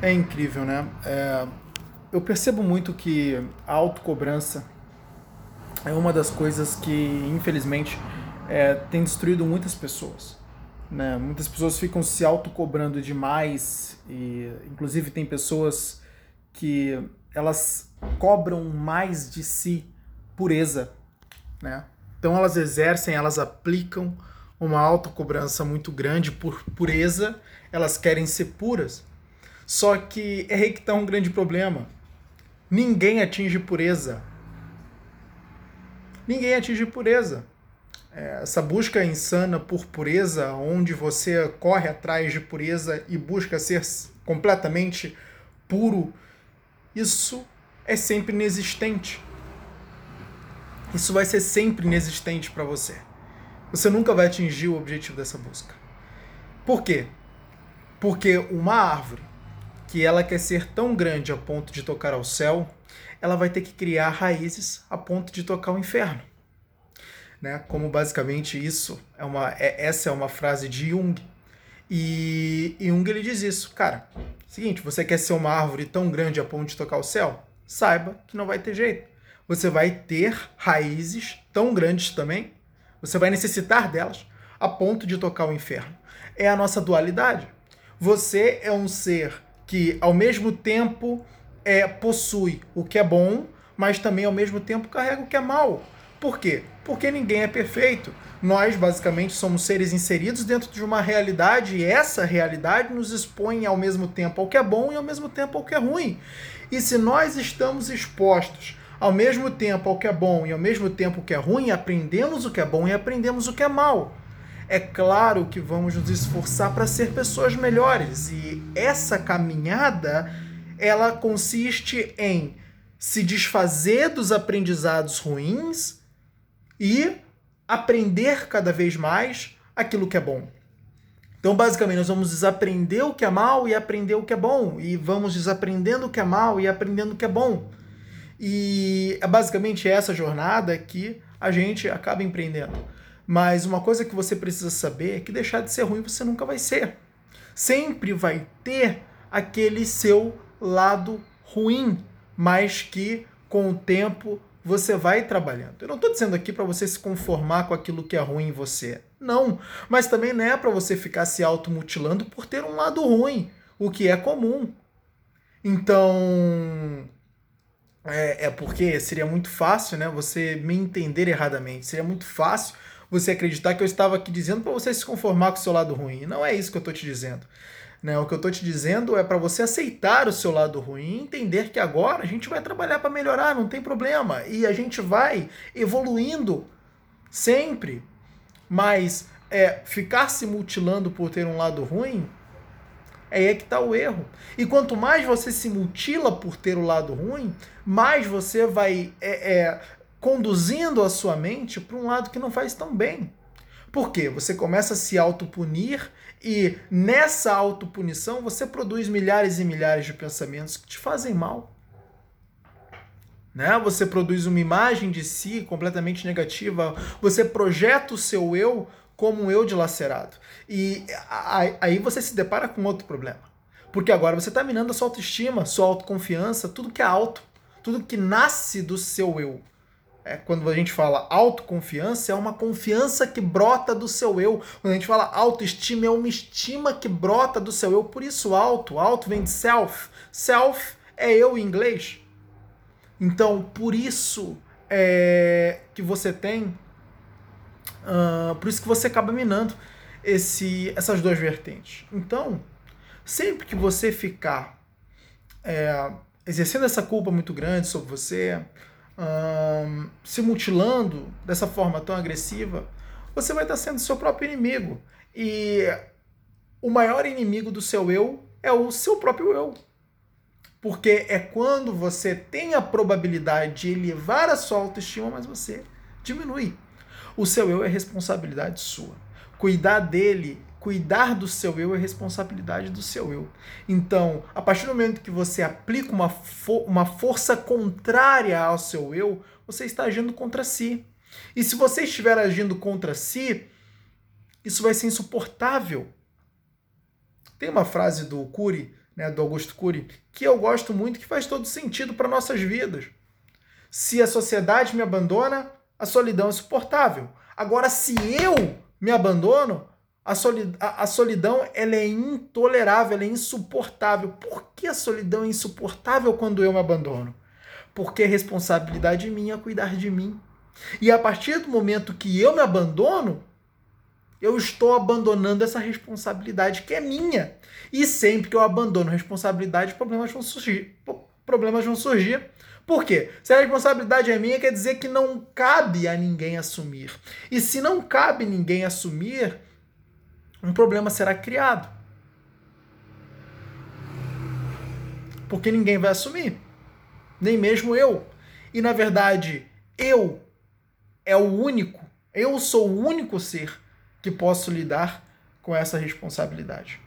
É incrível, né? É, eu percebo muito que a autocobrança é uma das coisas que, infelizmente, é, tem destruído muitas pessoas. Né? Muitas pessoas ficam se autocobrando demais e, inclusive, tem pessoas que elas cobram mais de si pureza, né? Então elas exercem, elas aplicam uma autocobrança muito grande por pureza, elas querem ser puras. Só que é aí que está um grande problema. Ninguém atinge pureza. Ninguém atinge pureza. É, essa busca insana por pureza, onde você corre atrás de pureza e busca ser completamente puro, isso é sempre inexistente. Isso vai ser sempre inexistente para você. Você nunca vai atingir o objetivo dessa busca. Por quê? Porque uma árvore que ela quer ser tão grande a ponto de tocar ao céu, ela vai ter que criar raízes a ponto de tocar o inferno. Né? Como basicamente isso é uma é, essa é uma frase de Jung. E Jung ele diz isso, cara. Seguinte, você quer ser uma árvore tão grande a ponto de tocar o céu? Saiba que não vai ter jeito. Você vai ter raízes tão grandes também, você vai necessitar delas a ponto de tocar o inferno. É a nossa dualidade. Você é um ser que ao mesmo tempo é, possui o que é bom, mas também ao mesmo tempo carrega o que é mal. Por quê? Porque ninguém é perfeito. Nós, basicamente, somos seres inseridos dentro de uma realidade e essa realidade nos expõe ao mesmo tempo ao que é bom e ao mesmo tempo ao que é ruim. E se nós estamos expostos ao mesmo tempo ao que é bom e ao mesmo tempo ao que é ruim, aprendemos o que é bom e aprendemos o que é mal é claro que vamos nos esforçar para ser pessoas melhores. E essa caminhada, ela consiste em se desfazer dos aprendizados ruins e aprender cada vez mais aquilo que é bom. Então, basicamente, nós vamos desaprender o que é mal e aprender o que é bom, e vamos desaprendendo o que é mal e aprendendo o que é bom. E é basicamente essa jornada que a gente acaba empreendendo. Mas uma coisa que você precisa saber é que deixar de ser ruim você nunca vai ser. Sempre vai ter aquele seu lado ruim, mas que com o tempo você vai trabalhando. Eu não estou dizendo aqui para você se conformar com aquilo que é ruim em você. Não. Mas também não é para você ficar se automutilando por ter um lado ruim, o que é comum. Então. É, é porque seria muito fácil, né? Você me entender erradamente. Seria muito fácil você acreditar que eu estava aqui dizendo para você se conformar com o seu lado ruim. Não é isso que eu estou te dizendo. Né? O que eu estou te dizendo é para você aceitar o seu lado ruim entender que agora a gente vai trabalhar para melhorar, não tem problema. E a gente vai evoluindo sempre. Mas é, ficar se mutilando por ter um lado ruim, é que está o erro. E quanto mais você se mutila por ter o lado ruim, mais você vai é, é, conduzindo a sua mente para um lado que não faz tão bem. Por quê? Você começa a se autopunir e nessa autopunição você produz milhares e milhares de pensamentos que te fazem mal. Né? Você produz uma imagem de si completamente negativa, você projeta o seu eu como um eu dilacerado. E aí você se depara com outro problema. Porque agora você está minando a sua autoestima, sua autoconfiança, tudo que é alto, tudo que nasce do seu eu é, quando a gente fala autoconfiança, é uma confiança que brota do seu eu. Quando a gente fala autoestima, é uma estima que brota do seu eu. Por isso, auto. Auto vem de self. Self é eu em inglês. Então, por isso é, que você tem. Uh, por isso que você acaba minando esse, essas duas vertentes. Então, sempre que você ficar é, exercendo essa culpa muito grande sobre você, se mutilando dessa forma tão agressiva, você vai estar sendo seu próprio inimigo. E o maior inimigo do seu eu é o seu próprio eu. Porque é quando você tem a probabilidade de elevar a sua autoestima, mas você diminui. O seu eu é responsabilidade sua. Cuidar dele cuidar do seu eu é responsabilidade do seu eu. Então, a partir do momento que você aplica uma, uma força contrária ao seu eu, você está agindo contra si. E se você estiver agindo contra si, isso vai ser insuportável. Tem uma frase do Cury né, do Augusto Cury, que eu gosto muito, que faz todo sentido para nossas vidas. Se a sociedade me abandona, a solidão é suportável. Agora, se eu me abandono, a, solidão, a, a solidão ela é intolerável, ela é insuportável. Por que a solidão é insuportável quando eu me abandono? Porque é responsabilidade minha cuidar de mim. E a partir do momento que eu me abandono, eu estou abandonando essa responsabilidade que é minha. E sempre que eu abandono responsabilidade, problemas vão surgir. Problemas vão surgir. Por quê? Se a responsabilidade é minha, quer dizer que não cabe a ninguém assumir. E se não cabe ninguém assumir, um problema será criado. Porque ninguém vai assumir. Nem mesmo eu. E na verdade, eu é o único, eu sou o único ser que posso lidar com essa responsabilidade.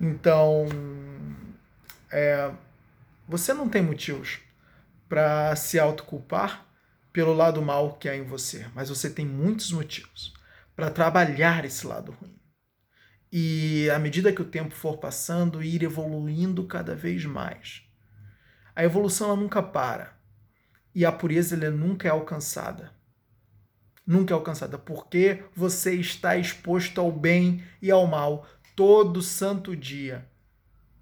Então, é, você não tem motivos para se autoculpar pelo lado mal que há em você, mas você tem muitos motivos para trabalhar esse lado ruim. E à medida que o tempo for passando, ir evoluindo cada vez mais. A evolução ela nunca para. E a pureza ela nunca é alcançada nunca é alcançada, porque você está exposto ao bem e ao mal todo santo dia.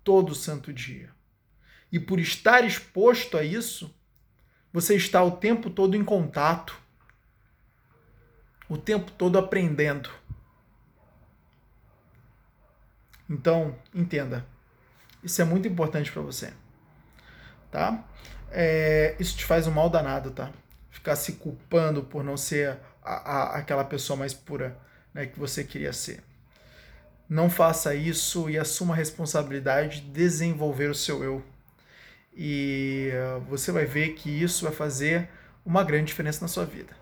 Todo santo dia. E por estar exposto a isso, você está o tempo todo em contato, o tempo todo aprendendo. Então, entenda. Isso é muito importante para você. Tá? É, isso te faz um mal danado, tá? Ficar se culpando por não ser a, a, aquela pessoa mais pura né, que você queria ser. Não faça isso e assuma a responsabilidade de desenvolver o seu eu. E uh, você vai ver que isso vai fazer uma grande diferença na sua vida.